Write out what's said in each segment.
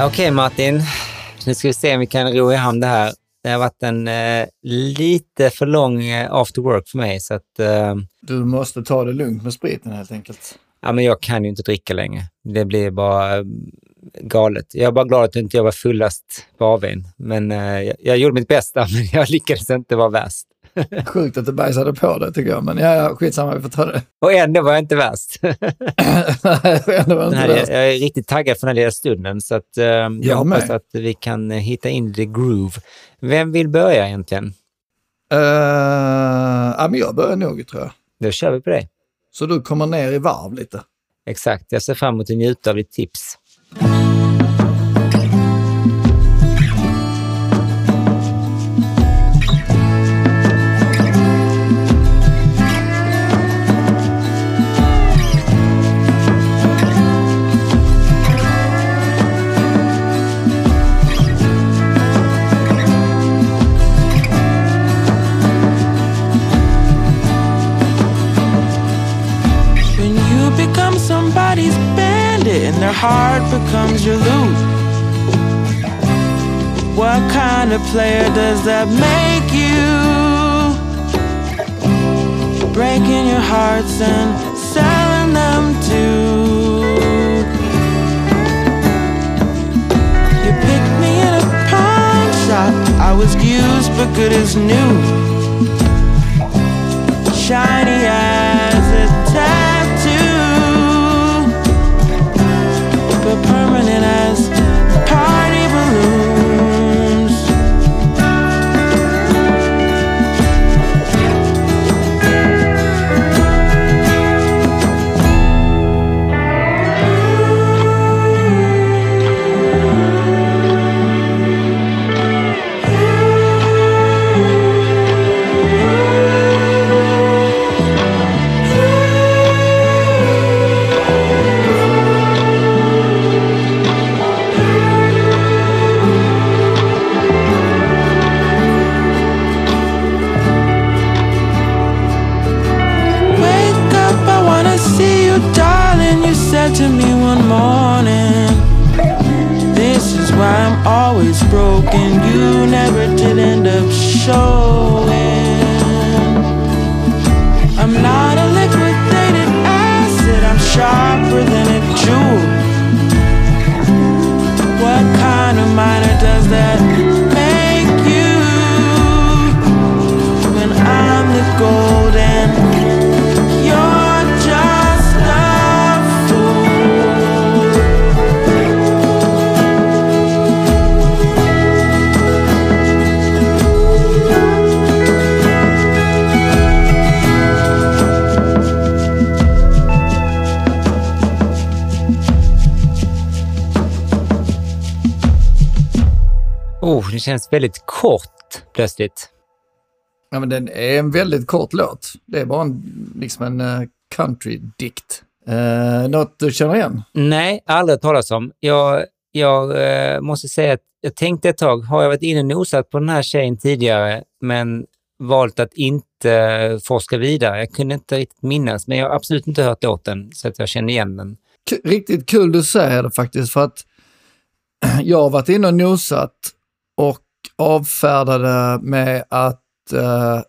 Okej okay, Martin, nu ska vi se om vi kan ro i hamn det här. Det har varit en eh, lite för lång eh, after work för mig. Så att, eh, du måste ta det lugnt med spriten helt enkelt. Ja, men jag kan ju inte dricka längre. Det blir bara eh, galet. Jag är bara glad att inte jag var fullast på AWn. Men eh, jag, jag gjorde mitt bästa, men jag lyckades inte vara värst. Sjukt att du bajsade på det tycker jag, men ja, ja, skitsamma, vi får ta det. Och ändå var jag inte värst. ändå var inte här, värst. Jag är riktigt taggad för den här lilla stunden, så att, eh, jag, jag hoppas med. att vi kan hitta in the groove. Vem vill börja egentligen? Uh, ja, men jag börjar nog, tror jag. Då kör vi på det. Så du kommer ner i varv lite? Exakt. Jag ser fram emot att njuta av ditt tips. Heart becomes your loot. What kind of player does that make you? Breaking your hearts and selling them too. You picked me in a pawn shop. I was used but good as new. Shiny as känns väldigt kort plötsligt. Ja, men den är en väldigt kort låt. Det är bara en, liksom en uh, country-dikt. Uh, något du känner igen? Nej, aldrig talas om. Jag, jag uh, måste säga att jag tänkte ett tag, har jag varit inne och nosat på den här tjejen tidigare, men valt att inte forska vidare. Jag kunde inte riktigt minnas, men jag har absolut inte hört låten så att jag känner igen den. K riktigt kul du säger det faktiskt, för att jag har varit inne och nosat och avfärdade med att uh,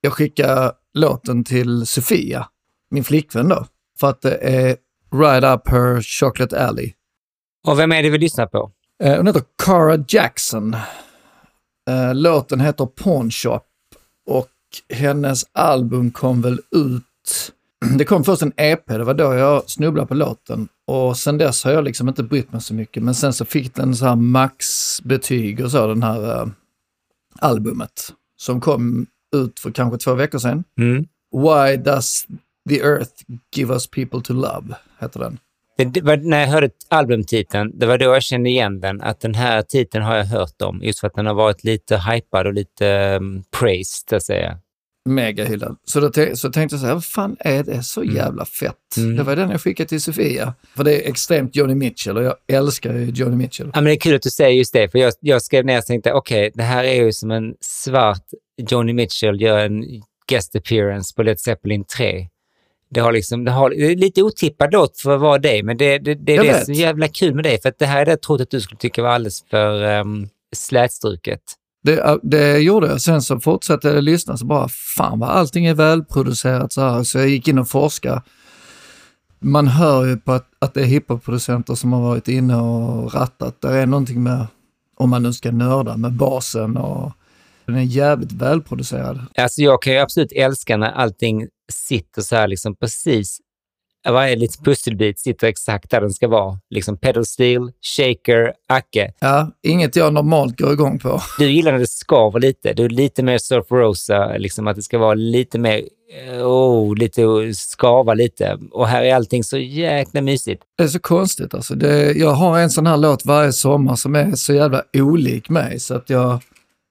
jag skickar låten till Sofia, min flickvän då, för att det är Ride Up Her Chocolate Alley. Och vem är det vi lyssnar på? Uh, hon heter Cara Jackson. Uh, låten heter Pawn Shop och hennes album kom väl ut det kom först en EP, det var då jag snubblade på låten. Och sen dess har jag liksom inte brytt mig så mycket. Men sen så fick den så här maxbetyg och så, den här uh, albumet. Som kom ut för kanske två veckor sedan. Mm. Why does the earth give us people to love, heter den. Det var, när jag hörde albumtiteln, det var då jag kände igen den. Att den här titeln har jag hört om, just för att den har varit lite hypad och lite um, praised, så att säga megahyllad. Så då så tänkte jag så här, vad fan är det så mm. jävla fett? Mm. Det var den jag skickade till Sofia. För det är extremt Johnny Mitchell och jag älskar Johnny Mitchell. Ja, men det är kul att du säger just det, för jag, jag skrev ner och tänkte, okej, okay, det här är ju som en svart Johnny Mitchell gör en guest appearance på Led Zeppelin 3. Det, har liksom, det, har, det är lite otippad låt för att vara dig, men det, det, det är Jag det vet. som är jävla kul med dig. För att det här är det jag trodde att du skulle tycka var alldeles för um, slätstruket. Det, äh, det gjorde jag. Sen så fortsatte jag lyssna så bara, fan vad allting är välproducerat så här. Så jag gick in och forskade. Man hör ju på att, att det är hiphopproducenter som har varit inne och rattat. Det är någonting med, om man nu ska nörda, med basen och den är jävligt välproducerad. Alltså jag kan ju absolut älska när allting sitter så här liksom precis, varje liten pusselbit sitter exakt där den ska vara. Liksom pedal steel, shaker, acke. Ja, inget jag normalt går igång på. Du gillar när det skaver lite. Du är lite mer surf rosa, liksom att det ska vara lite mer, oh, lite skava lite. Och här är allting så jäkla mysigt. Det är så konstigt alltså. Det, jag har en sån här låt varje sommar som är så jävla olik mig så att jag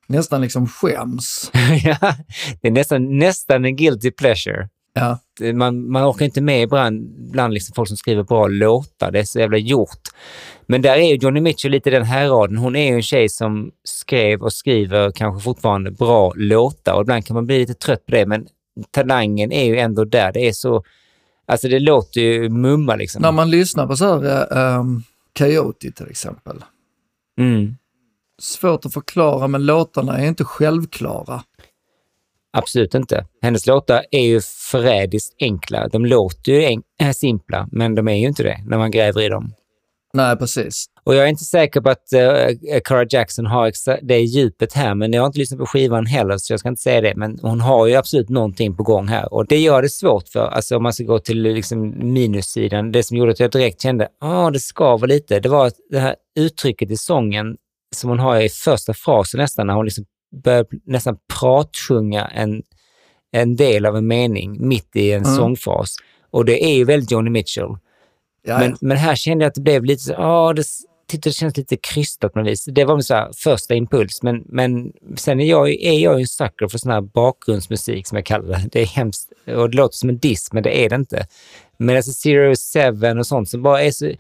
nästan liksom skäms. Ja, det är nästan, nästan en guilty pleasure. Ja, Man, man orkar inte med ibland, bland liksom folk som skriver bra låtar. Det är så jävla gjort. Men där är ju Johnny Mitchell lite den här raden. Hon är ju en tjej som skrev och skriver kanske fortfarande bra låtar och ibland kan man bli lite trött på det, men talangen är ju ändå där. Det är så... Alltså det låter ju mumma liksom. när man lyssnar på så här, um, Coyote till exempel. Mm. Svårt att förklara men låtarna är inte självklara. Absolut inte. Hennes låtar är ju förrädiskt enkla. De låter ju en- äh, simpla, men de är ju inte det när man gräver i dem. Nej, precis. Och jag är inte säker på att uh, Cara Jackson har exa- det djupet här, men jag har inte lyssnat på skivan heller, så jag ska inte säga det. Men hon har ju absolut någonting på gång här och det gör det svårt för, alltså om man ska gå till liksom minussidan, det som gjorde att jag direkt kände, ah, det skaver lite, det var att det här uttrycket i sången som hon har i första frasen nästan, när hon liksom börjar nästan pratsjunga en, en del av en mening mitt i en Mm. sångfras. Och det är ju väldigt Joni Mitchell. Men, men här kände jag att det blev lite så, ja, det, tyckte det känns lite krystat på något vis. Det var min så här första impuls, men, men sen är jag, är jag ju en sucker för sån här bakgrundsmusik som jag kallar det. Det är hemskt och det låter som en diss, men det är det inte. Men alltså Zero Seven och sånt som bara är så...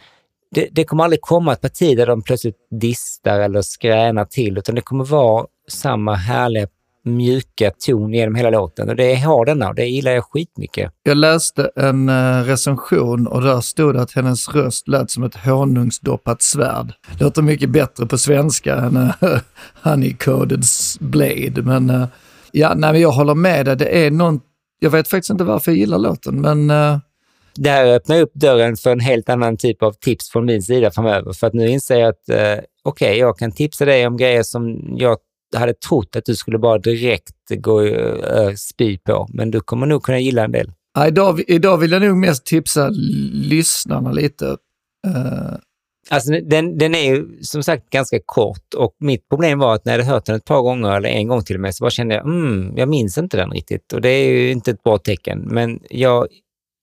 Det, det kommer aldrig komma ett parti där de plötsligt distar eller skränar till, utan det kommer vara samma härliga mjuka ton genom hela låten och det har denna och det gillar jag skitmycket. Jag läste en eh, recension och där stod det att hennes röst lät som ett honungsdoppat svärd. Låter mycket bättre på svenska än eh, Honeycoded Blade. Men eh, ja, nej, men jag håller med dig. Det är någon, jag vet faktiskt inte varför jag gillar låten, men det här öppnar upp dörren för en helt annan typ av tips från min sida framöver. För att nu inser jag att eh, okej, jag kan tipsa dig om grejer som jag hade trott att du skulle bara direkt gå uh, spy på. Men du kommer nog kunna gilla en del. ja, idag, idag vill jag nog mest tipsa lyssnarna lite. Eh, Alltså, den, den är ju som sagt ganska kort och mitt problem var att när jag hade hört den ett par gånger, eller en gång till och med, så bara kände jag, mm, jag minns inte den riktigt. Och det är ju inte ett bra tecken. Men jag...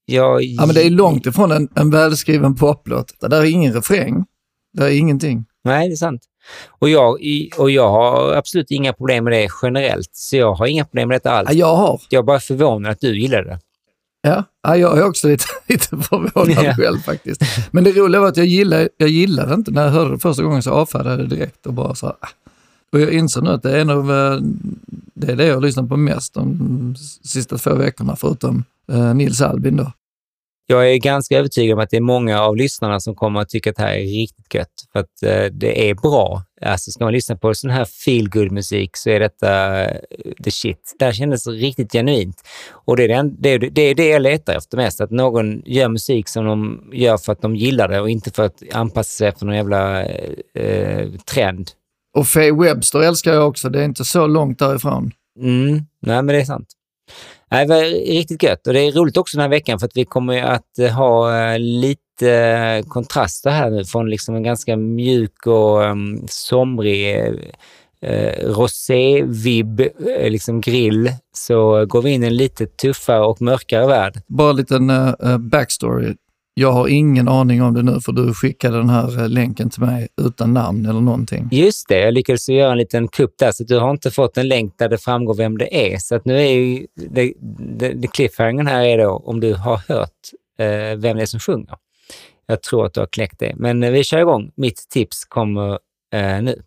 jag ja, men det är långt ifrån en, en välskriven poplåt. Där är ingen refräng. Där är ingenting. Nej, det är sant. Och jag, och jag har absolut inga problem med det generellt, så jag har inga problem med detta alls. Ja, jag har. Jag är bara förvånad att du gillar det. Ja, ja jag är också lite, lite förvånad Ja. själv faktiskt. Men det roliga var att jag gillade, jag gillade inte, när jag hörde det första gången så avfärdade jag det direkt och bara så här, ah. Och jag inser nu att det är en av, eh, det är det jag har lyssnat på mest de sista två veckorna, förutom Nils Albin då. Jag är ganska övertygad om att det är många av lyssnarna som kommer att tycka att det här är riktigt gött. För att eh, det är bra. Alltså ska man lyssna på sån här feel musik så är detta eh, the shit. Det här kändes riktigt genuint. Och det är, den, det, är, det är det jag letar efter mest. Att någon gör musik som de gör för att de gillar det och inte för att anpassa sig efter någon jävla eh, trend. Och Faye Webster älskar jag också, det är inte så långt därifrån. Mm, nej, men det är sant. Nej, det var riktigt gött. Och det är roligt också den här veckan för att vi kommer ju att eh, ha eh, lite eh, kontraster här nu från liksom en ganska mjuk och ehm, somrig eh, rosé-vibb, liksom grill, så går vi in i en lite tuffare och mörkare värld. Bara en liten backstory. Jag har ingen aning om det nu för du skickade den här eh, länken till mig utan namn eller någonting. Just det, jag lyckades göra en liten kupp där, så du har inte fått en länk där det framgår vem det är. Så att nu är ju det, det, det cliffhangern här är då om du har hört eh, vem det är som sjunger. Jag tror att du har kläckt det. Men eh, vi kör igång. Mitt tips kommer eh, nu.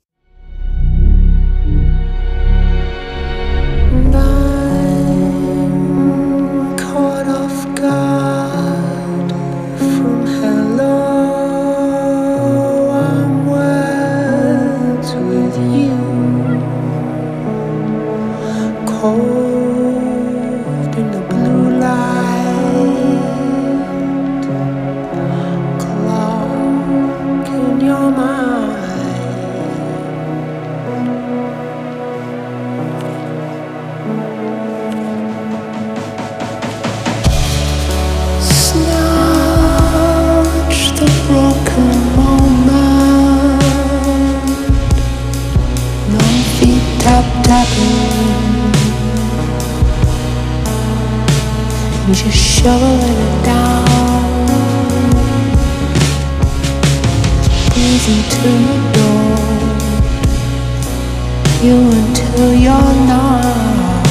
you until you're not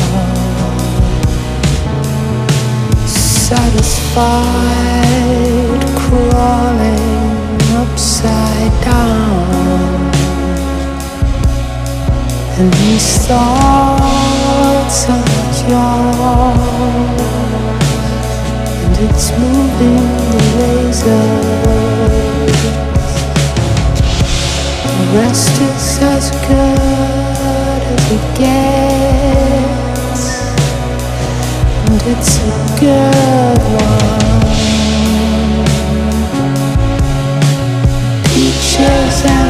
satisfied, crawling upside down. And these thoughts aren't yours, and it's moving the lasers. The rest is as good she gets, and it's a good one. Peaches out.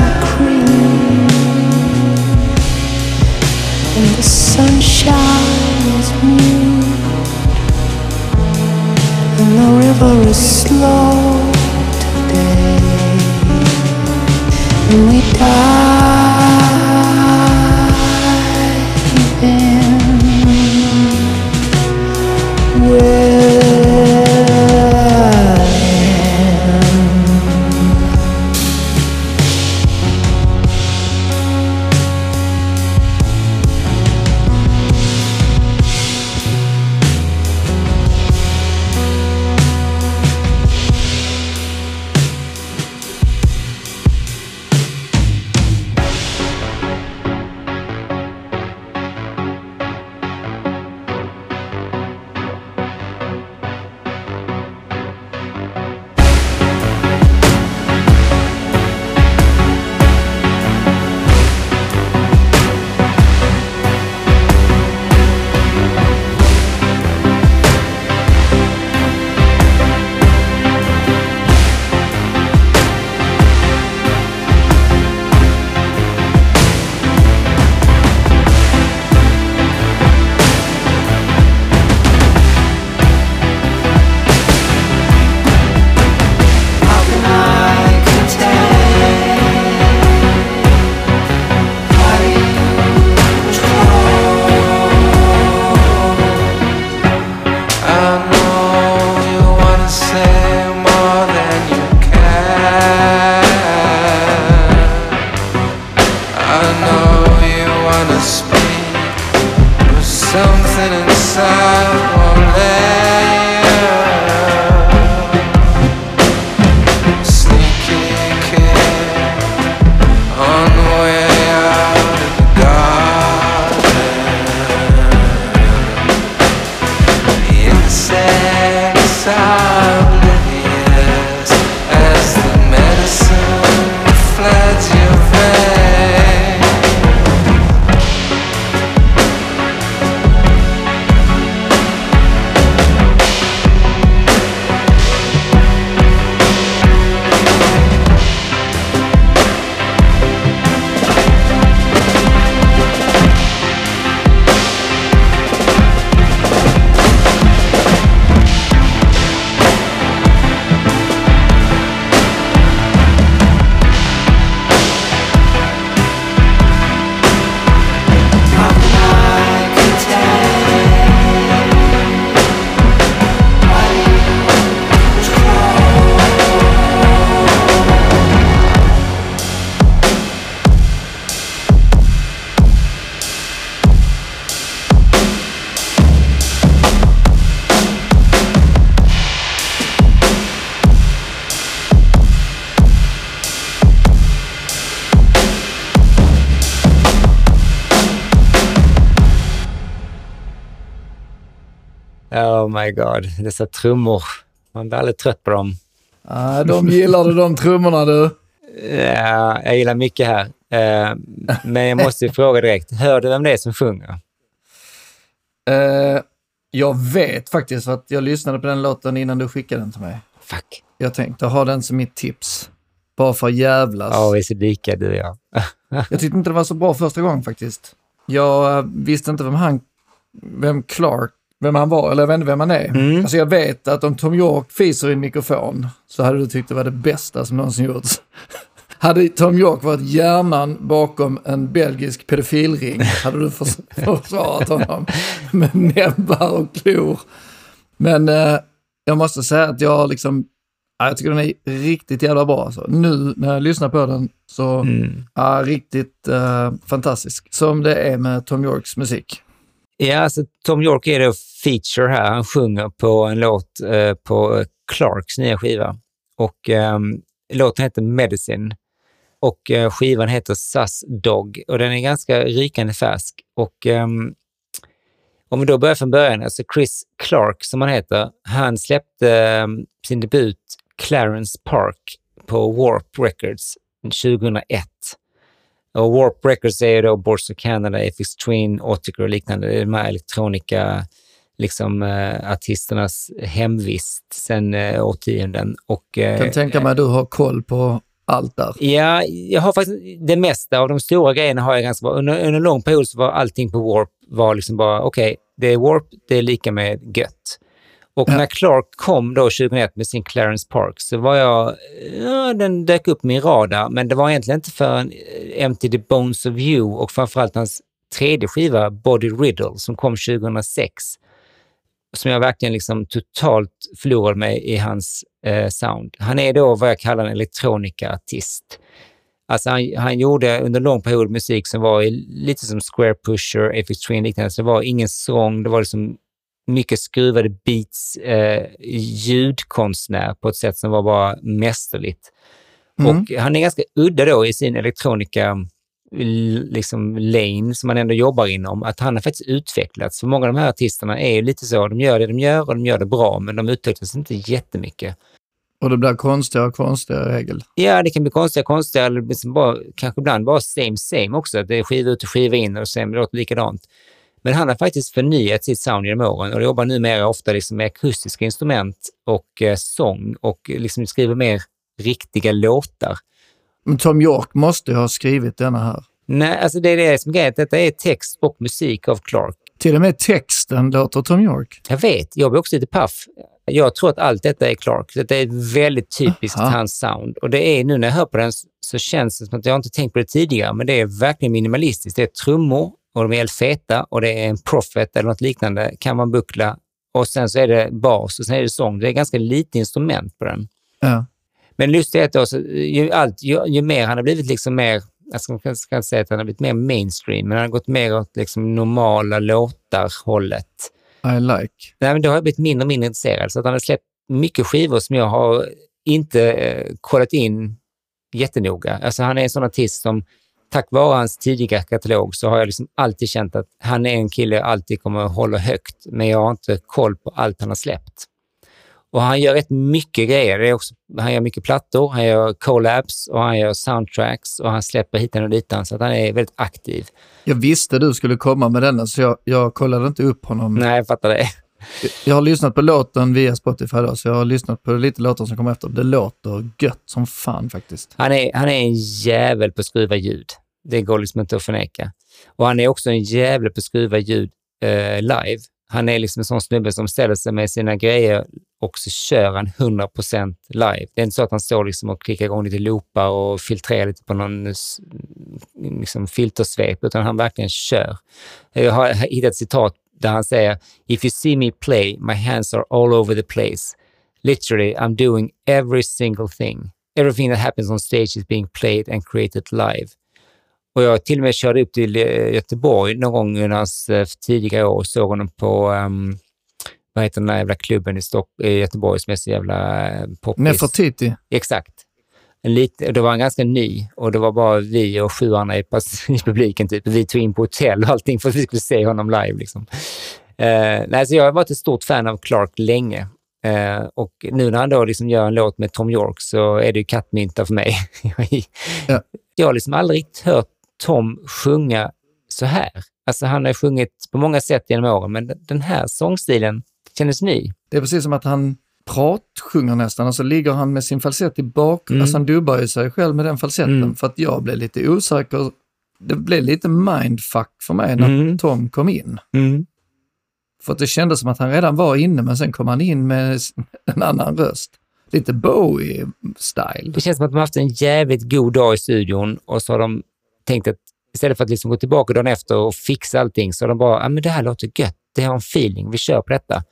my god, dessa trummor. Man blir aldrig trött på dem. Ah, de gillade de trummorna du. Ja, jag gillar mycket här. Eh, men jag måste ju fråga direkt, hör du vem det är som sjunger? Eh, jag vet faktiskt, för att jag lyssnade på den låten innan du skickade den till mig. Fuck. Jag tänkte ha den som mitt tips. Bara för att jävlas. Ja, vi är så lika du och jag. jag tyckte inte det var så bra första gången faktiskt. Jag eh, visste inte vem han, vem Clark vem han var, eller jag vet inte vem han är. Mm. Alltså jag vet att om Tom York fiser i en mikrofon så hade du tyckt det var det bästa som någonsin gjorts. Hade Tom York varit hjärnan bakom en belgisk pedofilring hade du förs- försvarat honom med näbbar och klor. Men eh, jag måste säga att jag liksom, ja, jag tycker den är riktigt jävla bra. Alltså. Nu när jag lyssnar på den så, Mm. ja, riktigt eh, fantastisk. Som det är med Tom Yorks musik. Ja, alltså Tom York är då feature här. Han sjunger på en låt eh, på Clarks nya skiva. Och eh, låten heter Medicine. Och eh, skivan heter Sus Dog. Och den är ganska rykande färsk. Och ehm, om vi då börjar från början, alltså Chris Clark som han heter, han släppte ehm, sin debut Clarence Park på Warp Records 2001. Och Warp Records är då Boards of Canada, FX Twin, Autiker och liknande. Det är de här elektronika liksom, eh, artisternas hemvist sedan eh, årtionden. Och, eh, Jag kan tänka mig att du har koll på allt där. Ja, jag har faktiskt det mesta av de stora grejerna har jag ganska bra. Under, under en lång period så var allting på Warp var liksom bara, okej, det är Warp, det är lika med gött. Och när Clark kom då 2001 med sin Clarence Park så var jag, ja, den dök upp min radar, men det var egentligen inte förrän eh, Empty the Bones of You och framförallt hans tredje skiva, Body Riddle, som kom 2006, som jag verkligen liksom totalt förlorade mig i hans eh, sound. Han är då vad jag kallar en elektronikaartist. Alltså han, han gjorde under en lång period musik som var i, lite som Square Pusher, FX Twin liknande. Så det var ingen sång, det var liksom mycket skruvade beats, eh, ljudkonstnär på ett sätt som var bara mästerligt. Mm. Och han är ganska udda då i sin elektronika l- liksom lane som man ändå jobbar inom, att han har faktiskt utvecklats. För många av de här artisterna är ju lite så, de gör det de gör och de gör det bra, men de utvecklas inte jättemycket. Och det blir konstigare och konstigare regel. Ja, det kan bli konstiga, konstiga, eller liksom bara, kanske ibland bara same same också. Att det är skiva ut och skiva in och sen låter likadant. Men han har faktiskt förnyat sitt sound genom åren och jobbar numera ofta liksom med akustiska instrument och eh, sång och liksom skriver mer riktiga låtar. Men Tom York måste ha skrivit denna här. Nej, alltså det är det som är grejen. Detta är text och musik av Clark. Till och med texten låter Tom York. Jag vet, jag blir också lite paff. Jag tror att allt detta är Clark. Det är väldigt typiskt Aha. hans sound. Och det är nu när jag hör på den så känns det som att jag inte tänkt på det tidigare, men det är verkligen minimalistiskt. Det är trummor och de är helt feta och det är en Prophet eller något liknande, kan man buckla. Och sen så är det bas och sen är det sång. Det är ganska lite instrument på den. Ja. Men lustigt är att ju, allt, ju, ju mer han har blivit liksom mer, jag ska, jag ska inte säga att han har blivit mer mainstream, men han har gått mer åt liksom normala låtar-hållet. I like. Nej, men då har jag blivit mindre och mindre intresserad. Så att han har släppt mycket skivor som jag har inte eh, kollat in jättenoga. Alltså han är en sån artist som tack vare hans tidiga katalog så har jag liksom alltid känt att han är en kille jag alltid kommer att hålla högt, men jag har inte koll på allt han har släppt. Och han gör rätt mycket grejer. Det är också, han gör mycket plattor, han gör collabs och han gör soundtracks och han släpper hitan och ditan så att han är väldigt aktiv. Jag visste du skulle komma med denna så jag, jag kollade inte upp honom. Nej, jag fattar det. Jag har lyssnat på låten via Spotify då, så jag har lyssnat på lite låtar som kommer efter. Det låter gött som fan faktiskt. Han är, han är en jävel på att skruva ljud. Det går liksom inte att förneka. Och han är också en jävel på att skruva ljud eh, live. Han är liksom en sån snubbe som ställer sig med sina grejer och så kör han 100% live. Det är inte så att han står liksom och klickar igång lite loopar och filtrerar lite på någon eh, liksom filtersvep, utan han verkligen kör. Jag har hittat ett citat där han säger “If you see me play, my hands are all over the place. Literally, I'm doing every single thing. Everything that happens on stage is being played and created live.” Och jag till och med körde upp till eh, Göteborg någon gång under hans eh, tidiga år och såg honom på, um, vad heter den där jävla klubben i, Stock i Göteborg som är så jävla uh, poppis? Nefertiti. Exakt. En lite, då var han ganska ny och det var bara vi och sju andra i, i publiken. Typ. Vi tog in på hotell och allting för att vi skulle se honom live. Liksom. Eh, nej, så jag har varit ett stort fan av Clark länge. Eh, och nu när han då liksom gör en låt med Tom York så är det ju kattmynta för mig. Ja. Jag har liksom aldrig riktigt hört Tom sjunga så här. Alltså han har sjungit på många sätt genom åren, men den här sångstilen kändes ny. Det är precis som att han pratsjunger nästan, och så ligger han med sin falsett i bak, Mm. alltså han dubbar ju sig själv med den falsetten Mm. för att jag blev lite osäker. Det blev lite mindfuck för mig när Mm. Tom kom in. Mm. För att det kändes som att han redan var inne men sen kom han in med en annan röst. Lite Bowie-style. Det känns som att de har haft en jävligt god dag i studion och så har de tänkt att istället för att liksom gå tillbaka dagen efter och fixa allting så har de bara, ja men det här låter gött, det har en feeling, vi kör på detta.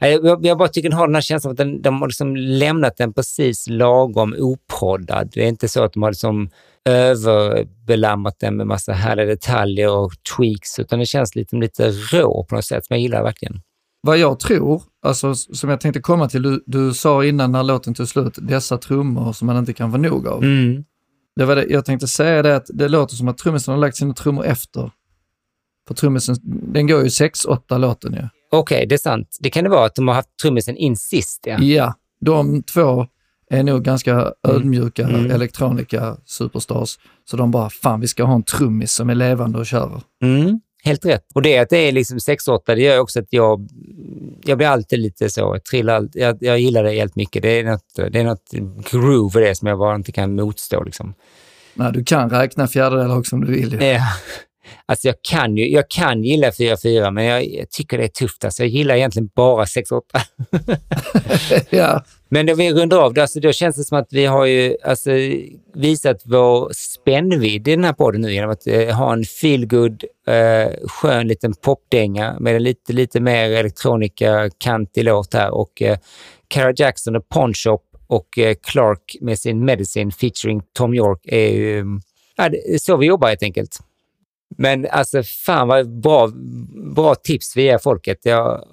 Jag, jag bara tycker den har den här känslan att den, de har liksom lämnat den precis lagom oproddad. Det är inte så att de har liksom överbelammat den med massa härliga detaljer och tweaks, utan det känns lite, lite rå på något sätt som jag gillar verkligen. Vad jag tror, alltså som jag tänkte komma till, du, du sa innan när låten tog slut, dessa trummor som man inte kan få nog av. Mm. Det var det, jag tänkte säga det att det låter som att trummisen har lagt sina trummor efter. För trummisen, den går ju 6-8 låten ju. Okej, det är sant. Det kan det vara att de har haft trummisen in sist. Ja. Ja, de två är nog ganska ödmjuka Mm. elektronika superstars. Så de bara, fan vi ska ha en trummis som är levande och kör. Mm, helt rätt. Och det att det är liksom 6-8, det gör också att jag, jag blir alltid lite så, jag, trillar, jag, jag gillar det helt mycket. Det är, något, det är något groove i det som jag bara inte kan motstå. Liksom. Nej, du kan räkna fjärdedelar också om du vill. ju. Alltså jag kan ju jag kan gilla 4-4, men jag, jag tycker det är tufft. Alltså jag gillar egentligen bara 6-8. ja, Men då vi rundar av, det, alltså då känns det som att vi har ju alltså, visat vår spännvidd i den här podden nu genom att eh, ha en feelgood, eh, skön liten popdänga med en lite, lite mer elektronika-kantig låt här och eh, Cara Jackson och Pawn Shop och eh, Clark med sin Medicine featuring Tom York är ju ja, så vi jobbar helt enkelt. Men alltså fan vad bra, bra tips vi ger folket. Jag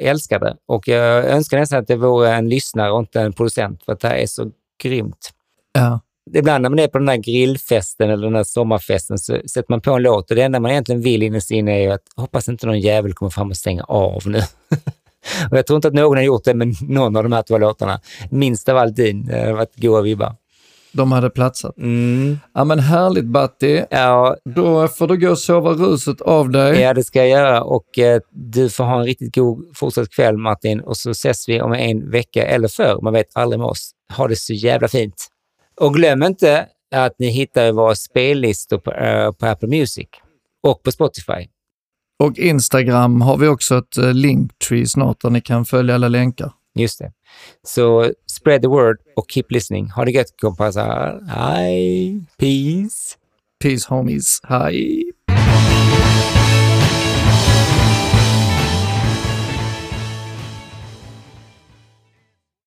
älskar det och jag önskar nästan att det vore en lyssnare och inte en producent för det här är så grymt. ja. Ibland när man är på den här grillfesten eller den här sommarfesten så sätter man på en låt och det enda man egentligen vill inne är ju att hoppas inte någon jävel kommer fram och stänger av nu. och jag tror inte att någon har gjort det med någon av de här två låtarna. Minst av allt din. Det har varit goa vibbar. De hade platsat. Mm. Ja men härligt Batti. Ja, Då får du gå och sova ruset av dig. Ja, det ska jag göra och eh, du får ha en riktigt god fortsatt kväll Martin och så ses vi om en vecka eller förr. Man vet aldrig med oss. Ha det så jävla fint. Och glöm inte att ni hittar våra spellistor på, eh, på Apple Music och på Spotify. Och Instagram har vi också ett eh, linktree snart där ni kan följa alla länkar. Just det. Så spread the word och keep listening. Ha det gött kompisar. Hej! Peace! Peace homies. Hej!